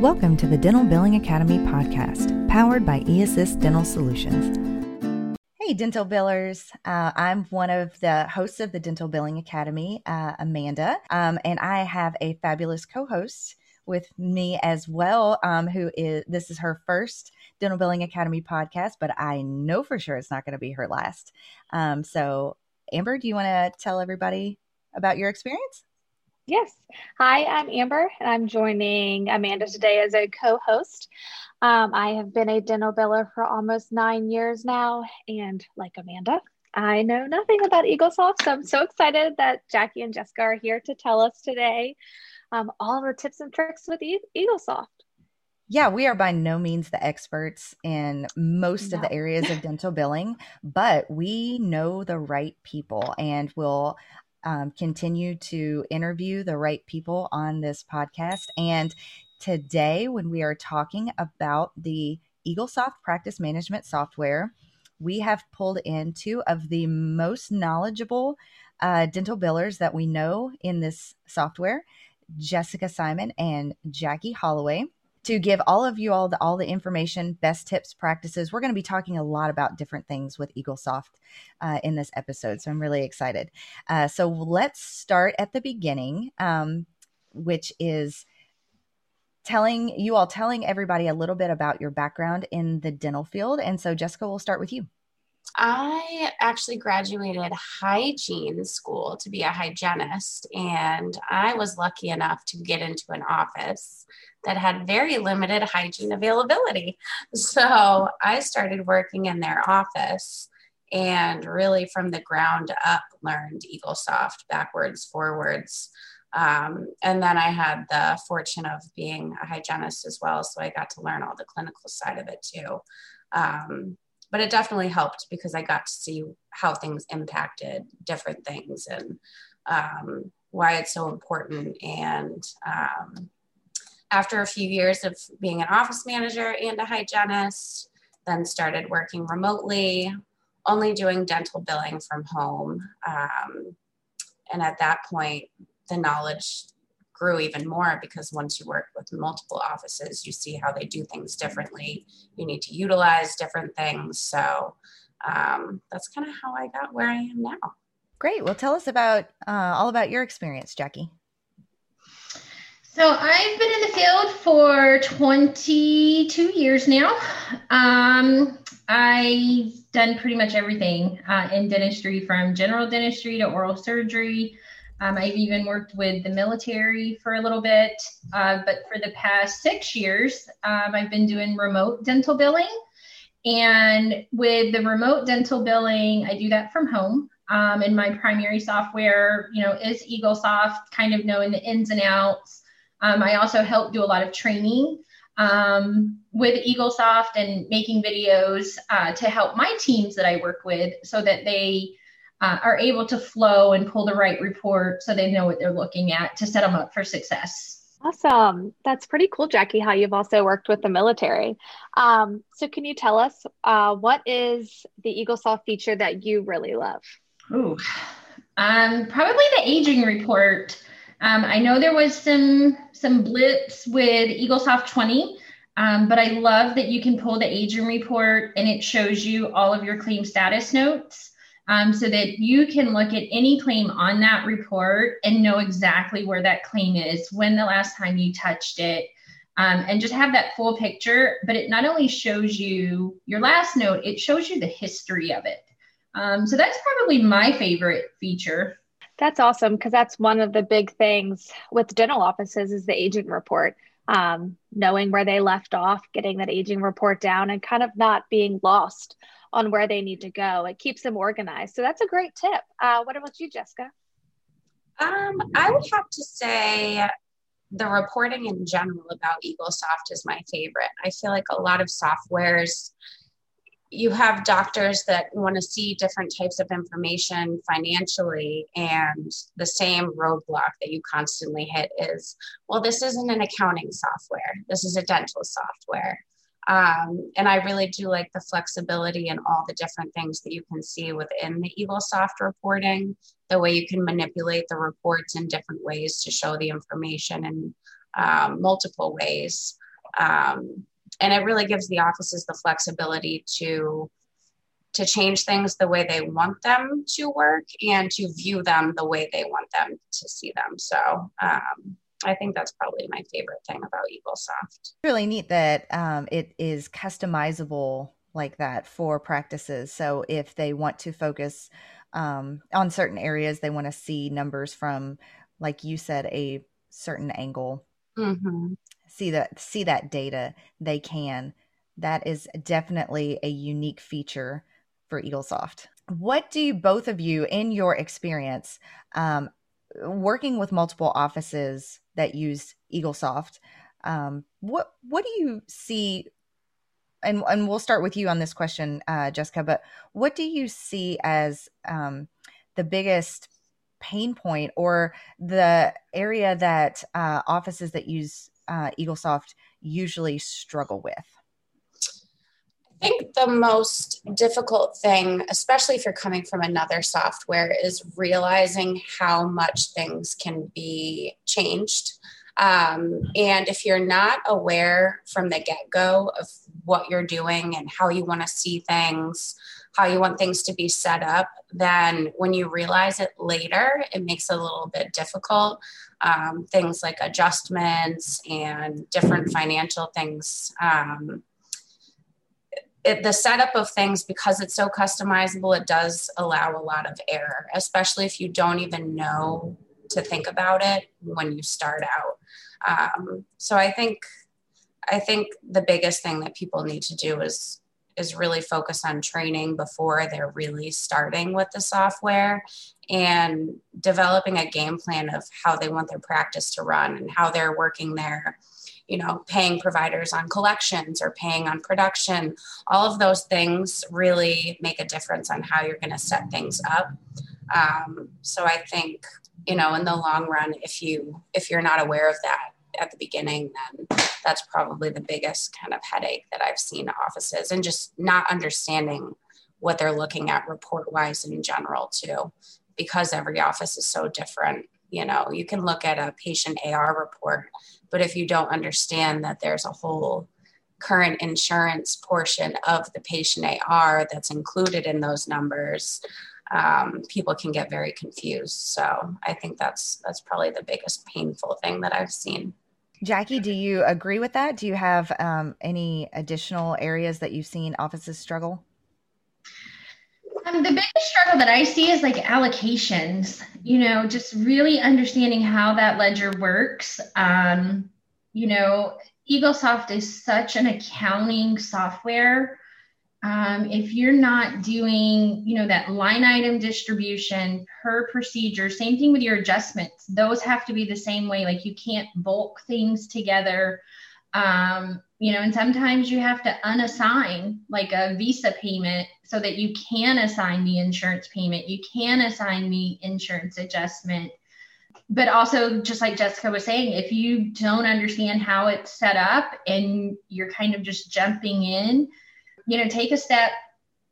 Welcome to the Dental Billing Academy podcast, powered by eAssist Dental Solutions. Hey, dental billers. Uh, I'm one of the hosts of the Dental Billing Academy, uh, Amanda, um, and I have a fabulous co host with me as well, um, who is this is her first Dental Billing Academy podcast, but I know for sure it's not going to be her last. Um, so, Amber, do you want to tell everybody about your experience? Yes. Hi, I'm Amber, and I'm joining Amanda today as a co host. Um, I have been a dental biller for almost nine years now, and like Amanda, I know nothing about EagleSoft, so I'm so excited that Jackie and Jessica are here to tell us today um, all the tips and tricks with e- EagleSoft. Yeah, we are by no means the experts in most no. of the areas of dental billing, but we know the right people and will um, continue to interview the right people on this podcast. And today, when we are talking about the EagleSoft practice management software, we have pulled in two of the most knowledgeable uh, dental billers that we know in this software, Jessica Simon and Jackie Holloway to give all of you all the all the information, best tips, practices. We're going to be talking a lot about different things with EagleSoft uh, in this episode, so I'm really excited. Uh, so let's start at the beginning, um, which is telling you all telling everybody a little bit about your background in the dental field. And so, Jessica, we'll start with you. I actually graduated hygiene school to be a hygienist, and I was lucky enough to get into an office that had very limited hygiene availability. So I started working in their office and really from the ground up learned EagleSoft backwards, forwards. Um, and then I had the fortune of being a hygienist as well. So I got to learn all the clinical side of it too. Um, but it definitely helped because I got to see how things impacted different things and um, why it's so important. And um, after a few years of being an office manager and a hygienist, then started working remotely, only doing dental billing from home. Um, and at that point, the knowledge grew even more because once you work with multiple offices, you see how they do things differently. You need to utilize different things. So um, that's kind of how I got where I am now. Great. Well, tell us about uh, all about your experience, Jackie. So I've been in the field for 22 years now. Um, I've done pretty much everything uh, in dentistry from general dentistry to oral surgery, um, I've even worked with the military for a little bit, uh, but for the past six years, um, I've been doing remote dental billing. And with the remote dental billing, I do that from home. Um, and my primary software, you know, is EagleSoft, kind of knowing the ins and outs. Um, I also help do a lot of training um, with EagleSoft and making videos uh, to help my teams that I work with so that they uh, are able to flow and pull the right report so they know what they're looking at to set them up for success. Awesome. That's pretty cool, Jackie, how you've also worked with the military. Um, so, can you tell us uh, what is the EagleSoft feature that you really love? Ooh, um, probably the aging report. Um, I know there was some some blips with EagleSoft 20, um, but I love that you can pull the aging report and it shows you all of your claim status notes um, so that you can look at any claim on that report and know exactly where that claim is, when the last time you touched it, um, and just have that full picture. But it not only shows you your last note, it shows you the history of it. Um, so that's probably my favorite feature. That's awesome because that's one of the big things with dental offices is the aging report. Um, knowing where they left off, getting that aging report down, and kind of not being lost on where they need to go. It keeps them organized. So that's a great tip. Uh, what about you, Jessica? Um, I would have to say the reporting in general about EagleSoft is my favorite. I feel like a lot of softwares, you have doctors that want to see different types of information financially, and the same roadblock that you constantly hit is, well, this isn't an accounting software, this is a dental software. Um, and I really do like the flexibility and all the different things that you can see within the EagleSoft reporting, the way you can manipulate the reports in different ways to show the information in um, multiple ways. Um, and it really gives the offices the flexibility to to change things the way they want them to work and to view them the way they want them to see them. So um, I think that's probably my favorite thing about EagleSoft. Really neat that um, it is customizable like that for practices. So if they want to focus um, on certain areas, they want to see numbers from, like you said, a certain angle. Mm-hmm. See that see that data, they can. That is definitely a unique feature for EagleSoft. What do both of you, in your experience, um, working with multiple offices that use EagleSoft, um, what what do you see? And and we'll start with you on this question, uh, Jessica. But what do you see as um, the biggest pain point or the area that uh, offices that use uh, EagleSoft usually struggle with? I think the most difficult thing, especially if you're coming from another software, is realizing how much things can be changed. Um, and if you're not aware from the get go of what you're doing and how you want to see things, how you want things to be set up, then when you realize it later, it makes it a little bit difficult. Um, things like adjustments and different financial things. Um, it, the setup of things because it's so customizable it does allow a lot of error especially if you don't even know to think about it when you start out um, so i think i think the biggest thing that people need to do is is really focus on training before they're really starting with the software and developing a game plan of how they want their practice to run and how they're working their you know, paying providers on collections or paying on production. All of those things really make a difference on how you're going to set things up. Um, so I think, you know, in the long run, if you if you're not aware of that at the beginning, then that's probably the biggest kind of headache that I've seen offices and just not understanding what they're looking at report wise in general too, because every office is so different. You know, you can look at a patient AR report but if you don't understand that there's a whole current insurance portion of the patient AR that's included in those numbers, um, people can get very confused. So I think that's that's probably the biggest painful thing that I've seen. Jackie, do you agree with that? Do you have um, any additional areas that you've seen offices struggle? Um, the biggest struggle that I see is like allocations, you know, just really understanding how that ledger works. Um, you know, EagleSoft is such an accounting software. Um, if you're not doing, you know, that line item distribution per procedure, same thing with your adjustments, those have to be the same way. Like you can't bulk things together. Um, you know, and sometimes you have to unassign like a visa payment so that you can assign the insurance payment, you can assign the insurance adjustment. But also, just like Jessica was saying, if you don't understand how it's set up and you're kind of just jumping in, you know, take a step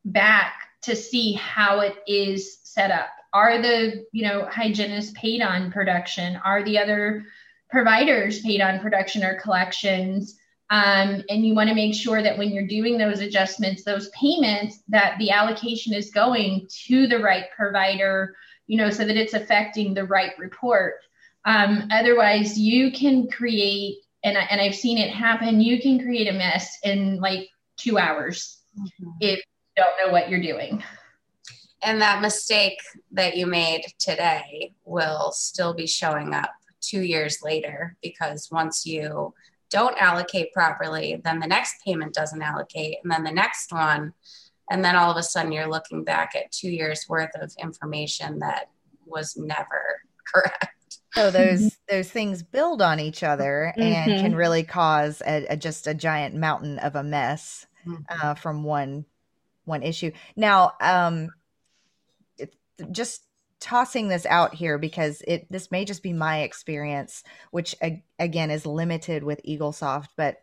back to see how it is set up. Are the, you know, hygienists paid on production? Are the other providers paid on production or collections? Um, and you want to make sure that when you're doing those adjustments, those payments, that the allocation is going to the right provider, you know, so that it's affecting the right report. Um, otherwise, you can create, and, and I've seen it happen, you can create a mess in like two hours mm-hmm. if you don't know what you're doing. And that mistake that you made today will still be showing up two years later because once you don't allocate properly, then the next payment doesn't allocate, and then the next one. And then all of a sudden, you're looking back at two years worth of information that was never correct. So those those things build on each other and mm-hmm. can really cause a, a, just a giant mountain of a mess mm-hmm. Uh, from one one issue. Now, um, just tossing this out here because it this may just be my experience which again is limited with eaglesoft but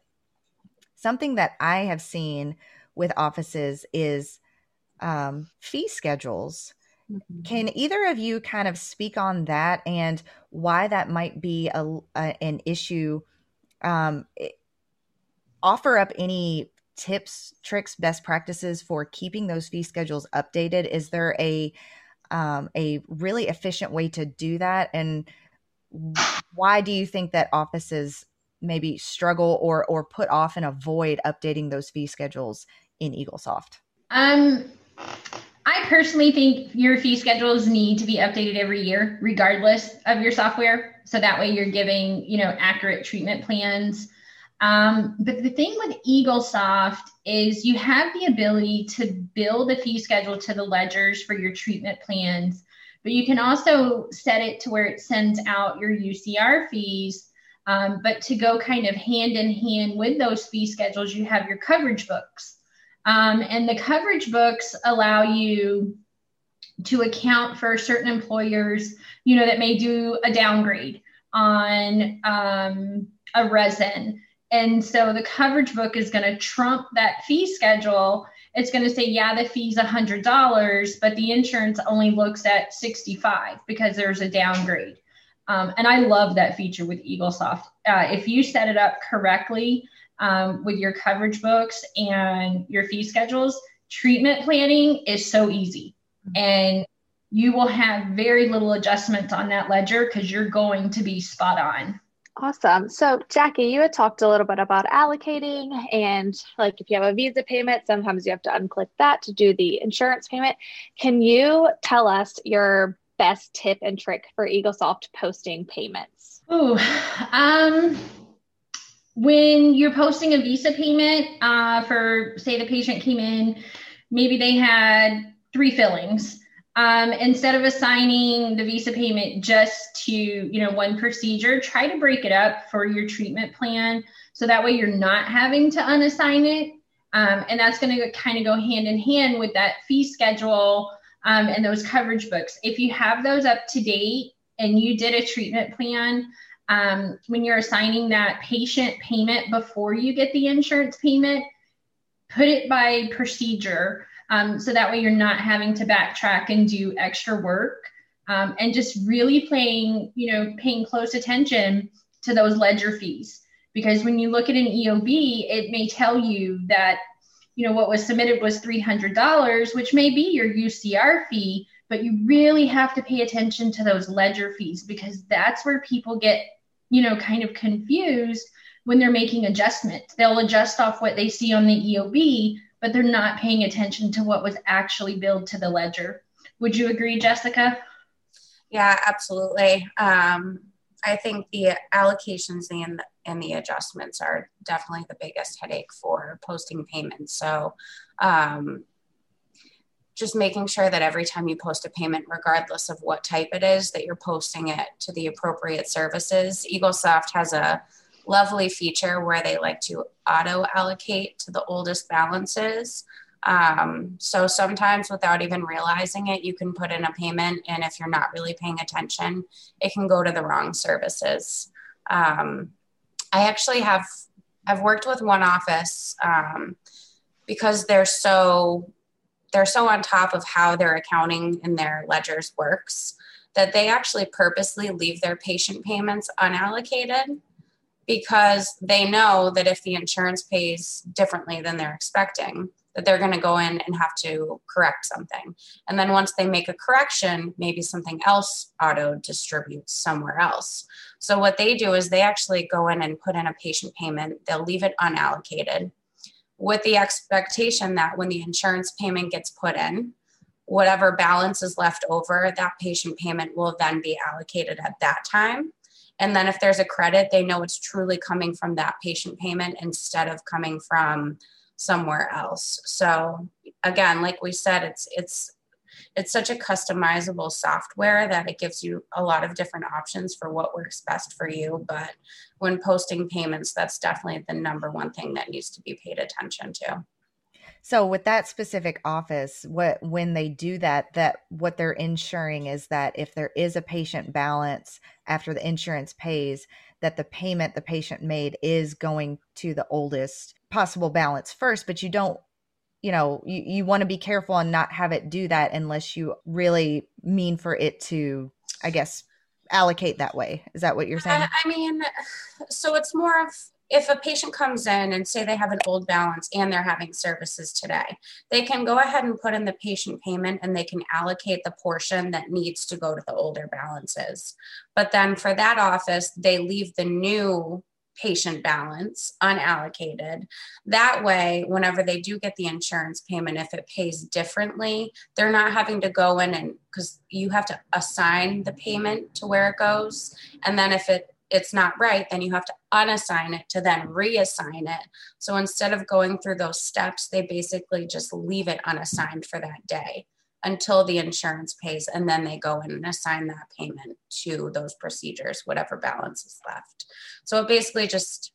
something that i have seen with offices is um, fee schedules mm-hmm. can either of you kind of speak on that and why that might be a, a an issue um, offer up any tips, tricks, best practices for keeping those fee schedules updated? Is there a um, a really efficient way to do that? And why do you think that offices maybe struggle or or put off and avoid updating those fee schedules in EagleSoft? Um, I personally think your fee schedules need to be updated every year, regardless of your software. So that way you're giving, you know, accurate treatment plans. Um, but the thing with EagleSoft is you have the ability to build a fee schedule to the ledgers for your treatment plans, but you can also set it to where it sends out your UCR fees. Um, but to go kind of hand in hand with those fee schedules, you have your coverage books. Um, and the coverage books allow you to account for certain employers, you know, that may do a downgrade on um, a resin. And so the coverage book is going to trump that fee schedule. It's going to say, yeah, the fee's $100, but the insurance only looks at 65 because there's a downgrade. Um, and I love that feature with EagleSoft. Uh, if you set it up correctly, um, with your coverage books and your fee schedules, treatment planning is so easy. Mm-hmm. And you will have very little adjustments on that ledger because you're going to be spot on. Awesome. So, Jackie, you had talked a little bit about allocating, and like if you have a visa payment, sometimes you have to unclick that to do the insurance payment. Can you tell us your best tip and trick for EagleSoft posting payments? Oh, um, when you're posting a visa payment uh, for say the patient came in maybe they had three fillings um, instead of assigning the visa payment just to you know one procedure try to break it up for your treatment plan so that way you're not having to unassign it um, and that's going to kind of go hand in hand with that fee schedule um, and those coverage books if you have those up to date and you did a treatment plan um, when you're assigning that patient payment before you get the insurance payment, put it by procedure. Um, so that way you're not having to backtrack and do extra work um, and just really paying, you know, paying close attention to those ledger fees. Because when you look at an EOB, it may tell you that, you know, what was submitted was $300, which may be your UCR fee, but you really have to pay attention to those ledger fees because that's where people get you know, kind of confused when they're making adjustments. They'll adjust off what they see on the EOB, but they're not paying attention to what was actually billed to the ledger. Would you agree, Jessica? Yeah, absolutely. Um, I think the allocations and and the adjustments are definitely the biggest headache for posting payments. So, um, just making sure that every time you post a payment, regardless of what type it is, that you're posting it to the appropriate services. EagleSoft has a lovely feature where they like to auto allocate to the oldest balances. Um, so sometimes without even realizing it, you can put in a payment, and if you're not really paying attention, it can go to the wrong services. Um, I actually have I've worked with one office um, because they're so they're so on top of how their accounting and their ledgers works that they actually purposely leave their patient payments unallocated because they know that if the insurance pays differently than they're expecting that they're going to go in and have to correct something. And then once they make a correction maybe something else auto distributes somewhere else. So what they do is they actually go in and put in a patient payment. They'll leave it unallocated with the expectation that when the insurance payment gets put in, whatever balance is left over, that patient payment will then be allocated at that time. And then if there's a credit, they know it's truly coming from that patient payment instead of coming from somewhere else. So again, like we said, it's it's it's such a customizable software that it gives you a lot of different options for what works best for you. But when posting payments, that's definitely the number one thing that needs to be paid attention to. So with that specific office, what when they do that, that what they're ensuring is that if there is a patient balance after the insurance pays, that the payment the patient made is going to the oldest possible balance first, but you don't you know you, you want to be careful and not have it do that unless you really mean for it to i guess allocate that way. Is that what you're saying? I mean so it's more of if a patient comes in and say they have an old balance and they're having services today, they can go ahead and put in the patient payment and they can allocate the portion that needs to go to the older balances. But then for that office, they leave the new patient balance unallocated. That way, whenever they do get the insurance payment, if it pays differently, they're not having to go in and because you have to assign the payment to where it goes. And then if it it's not right, then you have to unassign it to then reassign it. So instead of going through those steps, they basically just leave it unassigned for that day until the insurance pays, and then they go in and assign that payment to those procedures, whatever balance is left. So it basically just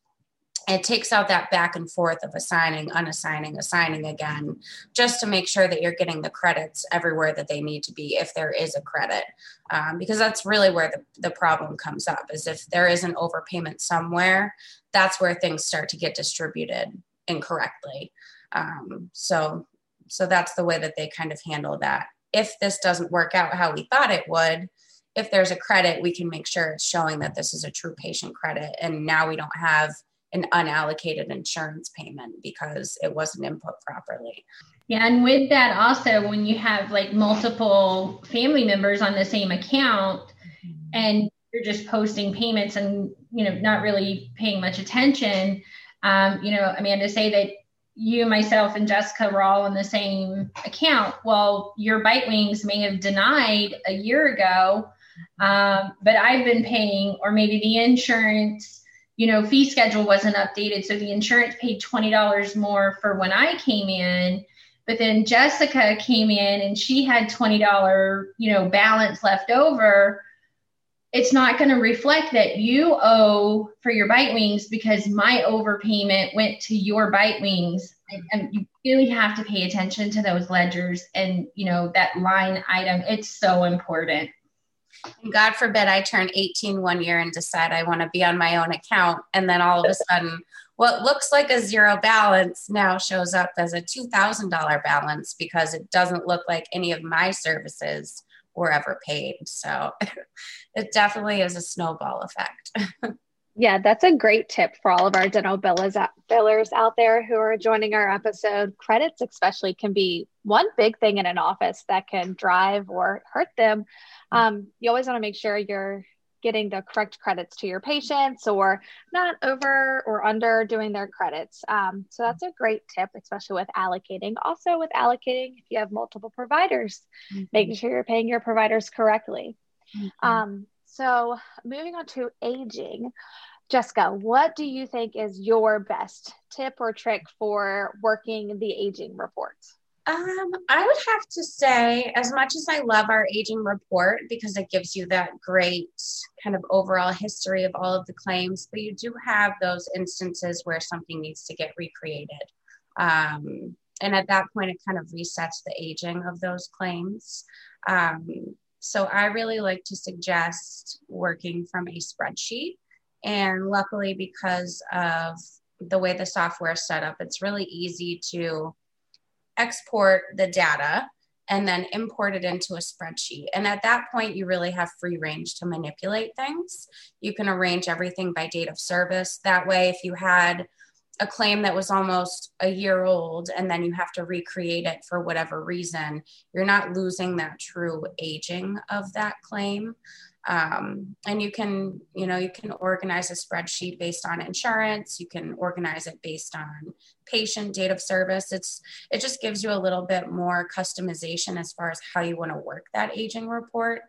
it takes out that back and forth of assigning, unassigning, assigning again, just to make sure that you're getting the credits everywhere that they need to be if there is a credit. Um, because that's really where the, the problem comes up is if there is an overpayment somewhere, that's where things start to get distributed incorrectly. Um, so, so that's the way that they kind of handle that. If this doesn't work out how we thought it would, if there's a credit, we can make sure it's showing that this is a true patient credit. And now we don't have an unallocated insurance payment because it wasn't input properly. Yeah, and with that also when you have like multiple family members on the same account mm-hmm. and you're just posting payments and you know not really paying much attention, um, you know, Amanda say that you, myself, and Jessica were all on the same account. Well, your bite wings may have denied a year ago, um, but I've been paying, or maybe the insurance you know, fee schedule wasn't updated. So the insurance paid $20 more for when I came in. But then Jessica came in and she had $20, you know, balance left over. It's not going to reflect that you owe for your bite wings because my overpayment went to your bite wings. And you really have to pay attention to those ledgers and, you know, that line item. It's so important. And God forbid I turn 18 one year and decide I want to be on my own account. And then all of a sudden, what looks like a zero balance now shows up as a $2,000 balance because it doesn't look like any of my services were ever paid. So it definitely is a snowball effect. yeah, that's a great tip for all of our dental billers out, there who are joining our episode. Credits, especially, can be one big thing in an office that can drive or hurt them um, you always want to make sure you're getting the correct credits to your patients or not over or under doing their credits. Um, so that's a great tip, especially with allocating. Also, with allocating, if you have multiple providers, mm-hmm. making sure you're paying your providers correctly. Mm-hmm. Um, so, moving on to aging, Jessica, what do you think is your best tip or trick for working the aging reports? Um, I would have to say, as much as I love our aging report because it gives you that great kind of overall history of all of the claims, but you do have those instances where something needs to get recreated. Um, and at that point, it kind of resets the aging of those claims. Um, so I really like to suggest working from a spreadsheet. And luckily, because of the way the software is set up, it's really easy to export the data and then import it into a spreadsheet. And at that point, you really have free range to manipulate things. You can arrange everything by date of service. That way, if you had a claim that was almost a year old and then you have to recreate it for whatever reason, you're not losing that true aging of that claim um, and you can you know you can organize a spreadsheet based on insurance. You can organize it based on patient date of service. It's it just gives you a little bit more customization as far as how you want to work that aging report.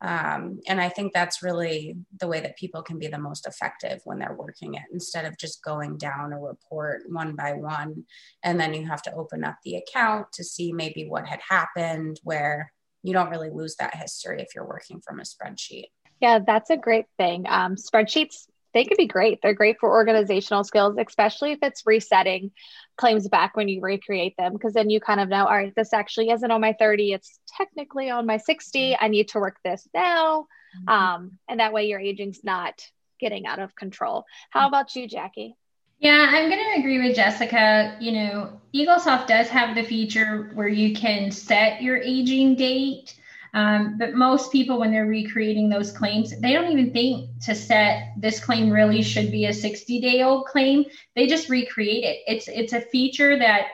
Um, and i think that's really the way that people can be the most effective when they're working it instead of just going down a report one by one. And then you have to open up the account to see maybe what had happened where you don't really lose that history if you're working from a spreadsheet. Yeah, that's a great thing. Um, spreadsheets, they could be great. They're great for organizational skills, especially if it's resetting claims back when you recreate them, because then you kind of know, all right, this actually isn't on my 30, it's technically on my 60. I need to work this now. Mm-hmm. Um, and that way your aging's not getting out of control. How about you, Jackie? Yeah, I'm going to agree with Jessica. You know, Eaglesoft does have the feature where you can set your aging date. Um, but most people, when they're recreating those claims, they don't even think to set this claim really should be a 60 day old claim. They just recreate it. It's it's a feature that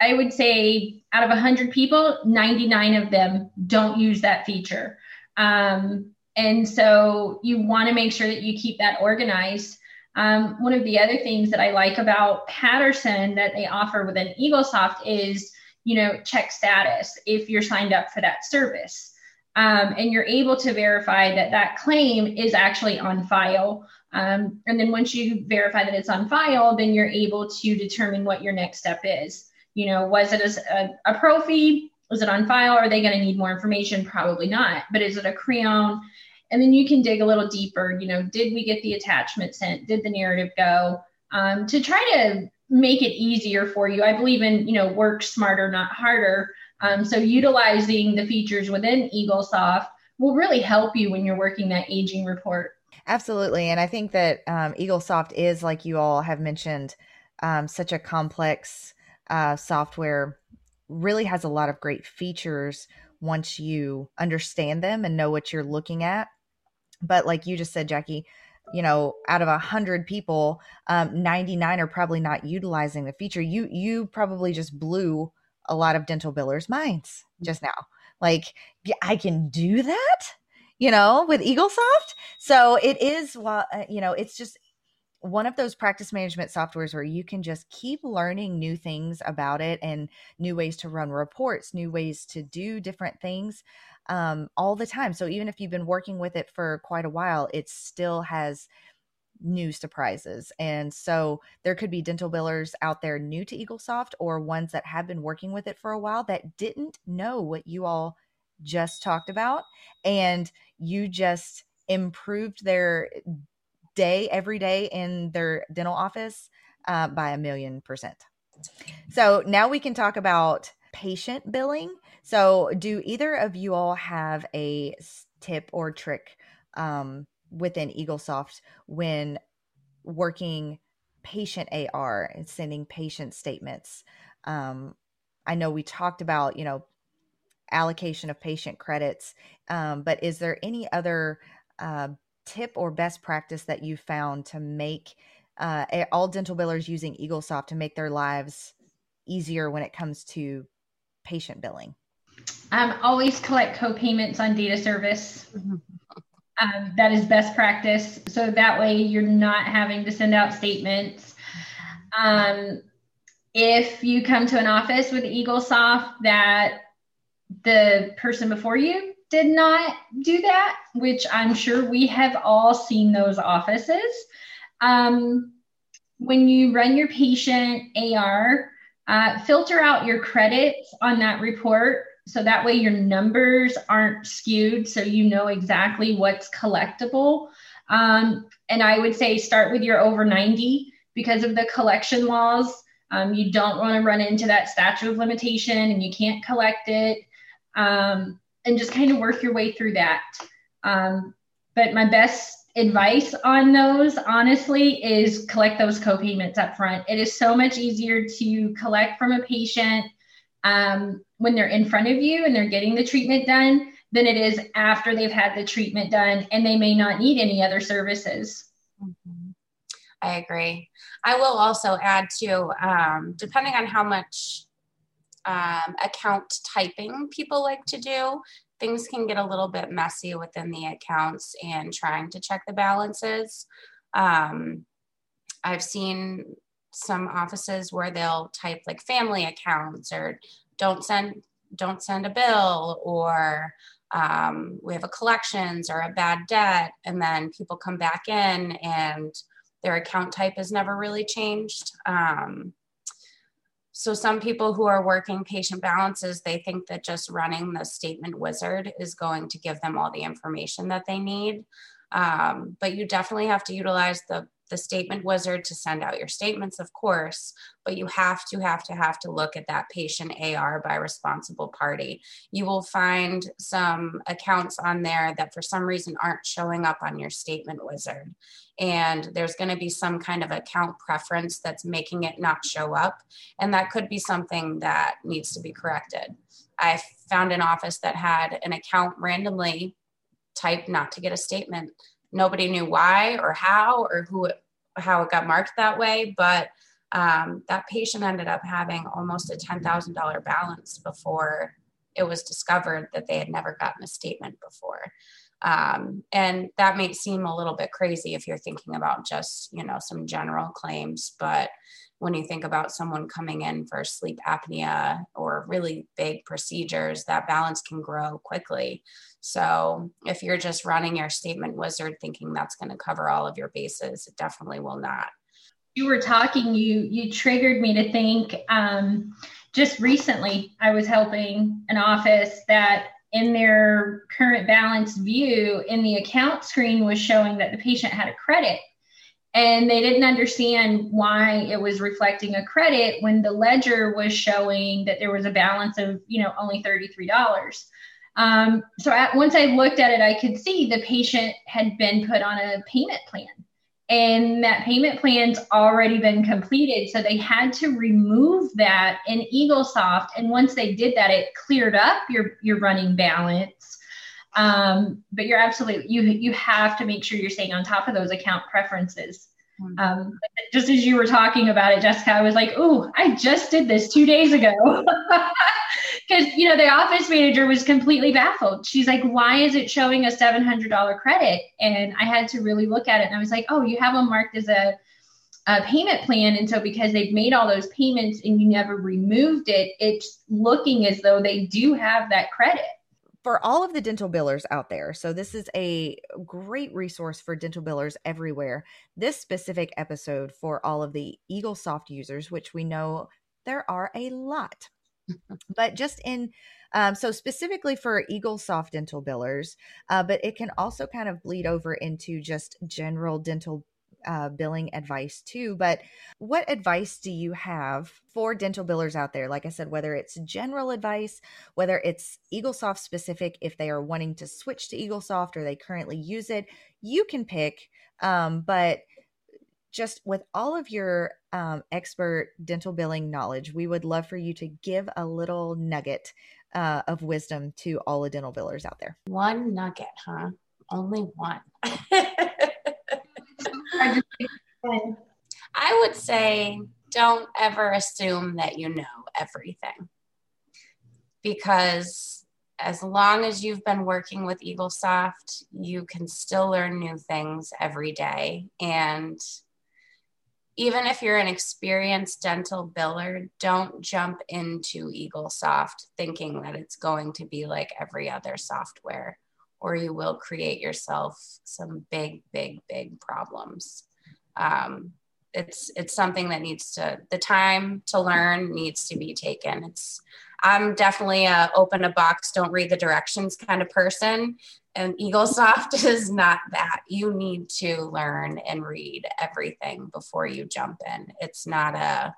I would say out of 100 people, 99 of them don't use that feature. Um, and so you want to make sure that you keep that organized. Um, one of the other things that I like about Patterson that they offer within EagleSoft is, you know, check status if you're signed up for that service. Um, and you're able to verify that that claim is actually on file. Um, and then once you verify that it's on file, then you're able to determine what your next step is. You know, was it a, a, a pro fee? Was it on file? Are they going to need more information? Probably not. But is it a creon? And then you can dig a little deeper. You know, did we get the attachment sent? Did the narrative go? Um, to try to make it easier for you. I believe in, you know, work smarter, not harder. Um, so utilizing the features within EagleSoft will really help you when you're working that aging report. Absolutely. And I think that um, EagleSoft is, like you all have mentioned, um, such a complex uh, software, really has a lot of great features once you understand them and know what you're looking at. But like you just said, Jackie, you know, out of a hundred people, um, 99 are probably not utilizing the feature. You you probably just blew a lot of dental billers' minds just now. Like, I can do that, you know, with EagleSoft. So it is, well, uh, you know, it's just one of those practice management softwares where you can just keep learning new things about it and new ways to run reports, new ways to do different things um, all the time. So even if you've been working with it for quite a while, it still has new surprises. And so there could be dental billers out there new to EagleSoft or ones that have been working with it for a while that didn't know what you all just talked about. And you just improved their day every day in their dental office uh, by a million percent. So now we can talk about patient billing. So, do either of you all have a tip or trick um, within EagleSoft when working patient AR and sending patient statements? Um, I know we talked about, you know, allocation of patient credits, um, but is there any other uh, tip or best practice that you found to make uh, all dental billers using EagleSoft to make their lives easier when it comes to patient billing? Um, always collect co-payments on data service. Um, that is best practice. So that way you're not having to send out statements. Um, if you come to an office with EagleSoft that the person before you did not do that, which I'm sure we have all seen those offices. Um, when you run your patient AR, uh, filter out your credits on that report so that way your numbers aren't skewed so you know exactly what's collectible. Um, and I would say start with your over 90 because of the collection laws. Um, you don't want to run into that statute of limitation and you can't collect it. Um, and just kind of work your way through that. Um, but my best advice on those, honestly, is collect those co-payments up front. It is so much easier to collect from a patient um, when they're in front of you and they're getting the treatment done than it is after they've had the treatment done and they may not need any other services. Mm-hmm. I agree. I will also add to, um, depending on how much um, account typing people like to do, things can get a little bit messy within the accounts and trying to check the balances. Um, I've seen some offices where they'll type like family accounts or don't send don't send a bill or um, we have a collections or a bad debt and then people come back in and their account type has never really changed um, so some people who are working patient balances, they think that just running the statement wizard is going to give them all the information that they need. Um, but you definitely have to utilize the the statement wizard to send out your statements, of course, but you have to, have to, have to look at that patient AR by responsible party. You will find some accounts on there that for some reason aren't showing up on your statement wizard. And there's going to be some kind of account preference that's making it not show up. And that could be something that needs to be corrected. I found an office that had an account randomly typed not to get a statement nobody knew why or how or who it, how it got marked that way but um, that patient ended up having almost a $10000 balance before it was discovered that they had never gotten a statement before. Um, and that may seem a little bit crazy if you're thinking about just you know some general claims but when you think about someone coming in for sleep apnea or really big procedures, that balance can grow quickly. So if you're just running your statement wizard thinking that's going to cover all of your bases, it definitely will not. You were talking, you you triggered me to think. Um, just recently, I was helping an office that in their current balance view in the account screen was showing that the patient had a credit and they didn't understand why it was reflecting a credit when the ledger was showing that there was a balance of you know only $33 um, so at, once i looked at it i could see the patient had been put on a payment plan. And that payment plan's already been completed so they had to remove that in eaglesoft. And once they did that it cleared up your your running balance um, but you're absolutely you you have to make sure you're staying on top of those account preferences. Mm-hmm. Um, just as you were talking about it, Jessica, I was like, "Oh, I just did this two days ago," because you know the office manager was completely baffled. She's like, "Why is it showing a seven hundred dollar credit?" And I had to really look at it, and I was like, "Oh, you have them marked as a a payment plan. And so because they've made all those payments and you never removed it, it's looking as though they do have that credit for all of the dental billers out there, so this is a great resource for dental billers everywhere. This specific episode for all of the Eaglesoft users, which we know there are a lot, but just in um, so specifically for Eaglesoft dental billers, uh, but it can also kind of bleed over into just general dental uh, billing advice too. But what advice do you have for dental billers out there? Like I said, whether it's general advice, whether it's Eaglesoft specific, if they are wanting to switch to Eaglesoft or they currently use it, you can pick. Um, but just with all of your um, expert dental billing knowledge, we would love for you to give a little nugget uh, of wisdom to all the dental billers out there. One nugget, huh? Only one. I would say don't ever assume that you know everything because as long as you've been working with Eaglesoft, you can still learn new things every day. And even if you're an experienced dental biller, don't jump into Eaglesoft thinking that it's going to be like every other software, or you will create yourself some big, big, big problems. Um, it's it's something that needs to the time to learn needs to be taken. It's i'm definitely a open a box don't read the directions kind of person. And eaglesoft is not that. You need to learn and read everything before you jump in. It's not a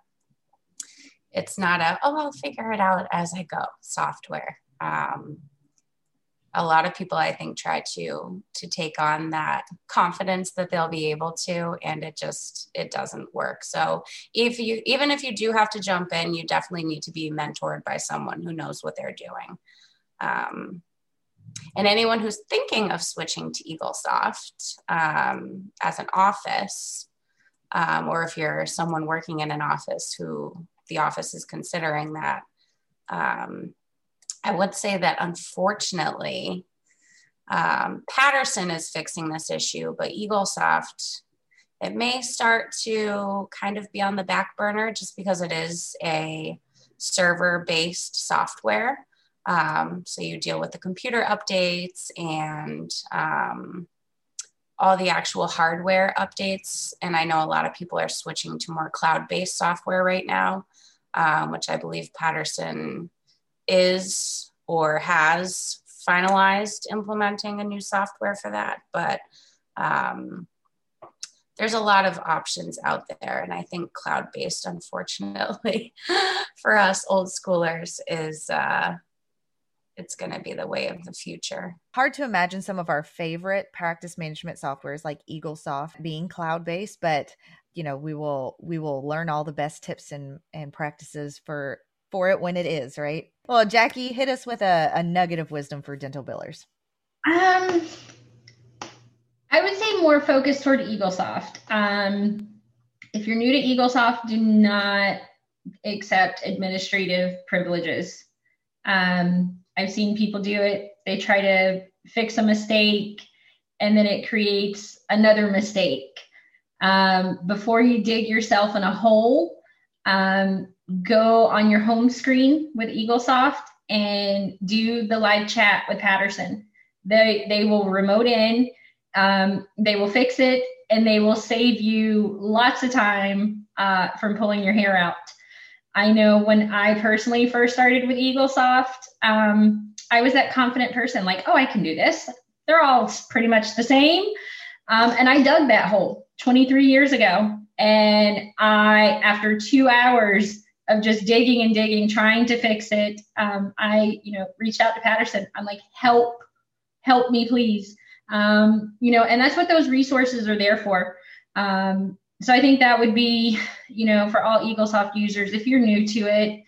it's not a oh i'll figure it out as i go software. Um, a lot of people i think try to to take on that confidence that they'll be able to and it just it doesn't work. So if you even if you do have to jump in you definitely need to be mentored by someone who knows what they're doing. Um, and anyone who's thinking of switching to eaglesoft um, as an office um, or if you're someone working in an office who the office is considering that um, I would say that unfortunately, um, Patterson is fixing this issue, but Eaglesoft, it may start to kind of be on the back burner just because it is a server based software. Um, so you deal with the computer updates and um, all the actual hardware updates. And I know a lot of people are switching to more cloud based software right now, um, which I believe Patterson is or has finalized implementing a new software for that. But um, there's a lot of options out there. And I think cloud based, unfortunately, for us old schoolers is, uh, it's going to be the way of the future. Hard to imagine some of our favorite practice management softwares like EagleSoft being cloud based, but you know we will we will learn all the best tips and and practices for for it when it is right. Well, Jackie, hit us with a, a nugget of wisdom for dental billers. Um, I would say more focused toward EagleSoft. Um, if you're new to EagleSoft, do not accept administrative privileges. Um, I've seen people do it. They try to fix a mistake and then it creates another mistake. Um, before you dig yourself in a hole, um, go on your home screen with EagleSoft and do the live chat with Patterson. They, they will remote in, um, they will fix it, and they will save you lots of time uh, from pulling your hair out. I know when I personally first started with EagleSoft, um, I was that confident person, like, oh, I can do this. They're all pretty much the same. Um, and I dug that hole 23 years ago. And I, after two hours of just digging and digging, trying to fix it, um, I, you know, reached out to Patterson. I'm like, help, help me, please. Um, you know, and that's what those resources are there for. Um, so I think that would be, you know, for all EagleSoft users, if you're new to it,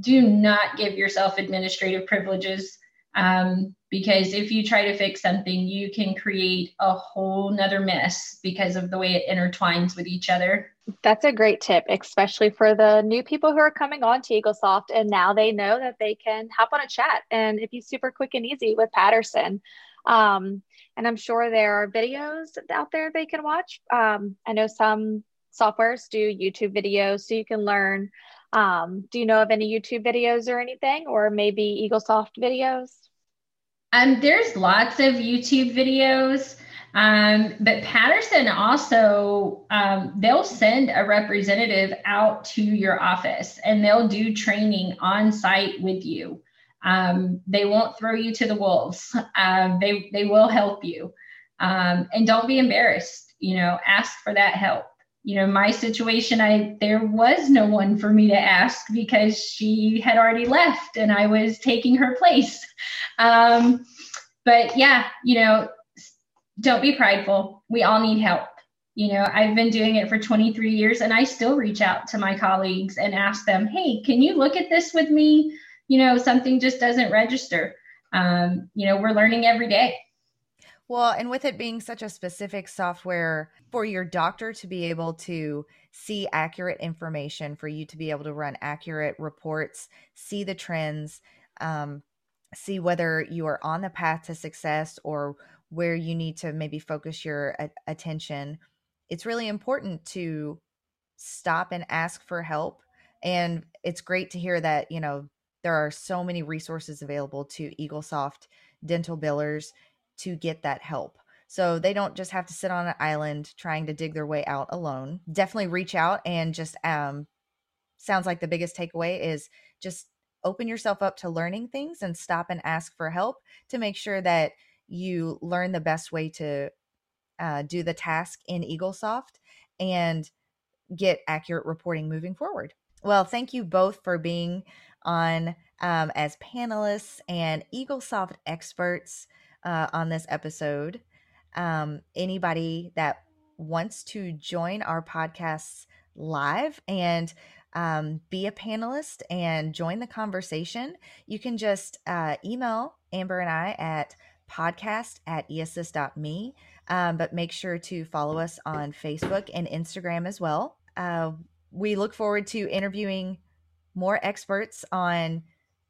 do not give yourself administrative privileges. Um, because if you try to fix something, you can create a whole nother mess because of the way it intertwines with each other. That's a great tip, especially for the new people who are coming on to EagleSoft and now they know that they can hop on a chat and it'd be super quick and easy with Patterson. Um, and I'm sure there are videos out there they can watch. Um, I know some softwares do YouTube videos so you can learn. Um, do you know of any YouTube videos or anything, or maybe EagleSoft videos? Um, there's lots of YouTube videos. Um, but Patterson also, um, they'll send a representative out to your office and they'll do training on site with you. Um, they won't throw you to the wolves. Um, they they will help you, um, and don't be embarrassed. You know, ask for that help. You know, my situation, I there was no one for me to ask because she had already left, and I was taking her place. Um, but yeah, you know, don't be prideful. We all need help. You know, I've been doing it for 23 years, and I still reach out to my colleagues and ask them, "Hey, can you look at this with me?" you know, something just doesn't register. Um, you know, we're learning every day. Well, and with it being such a specific software for your doctor to be able to see accurate information, for you to be able to run accurate reports, see the trends, um, see whether you are on the path to success or where you need to maybe focus your a- attention, it's really important to stop and ask for help. And it's great to hear that, you know, there are so many resources available to EagleSoft dental billers to get that help. So they don't just have to sit on an island trying to dig their way out alone. Definitely reach out and just um sounds like the biggest takeaway is just open yourself up to learning things and stop and ask for help to make sure that you learn the best way to uh, do the task in EagleSoft and get accurate reporting moving forward. Well, thank you both for being on um, as panelists and EagleSoft experts uh, on this episode. Um, anybody that wants to join our podcasts live and um, be a panelist and join the conversation, you can just uh, email Amber and I at podcast at eassist.me. Um, but make sure to follow us on Facebook and Instagram as well. Uh, we look forward to interviewing more experts on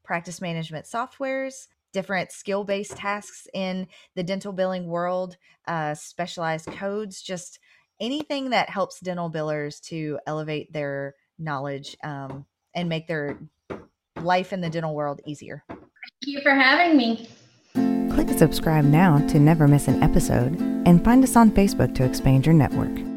practice management softwares, different skill based tasks in the dental billing world, uh, specialized codes, just anything that helps dental billers to elevate their knowledge um, and make their life in the dental world easier. Thank you for having me. Click subscribe now to never miss an episode and find us on Facebook to expand your network.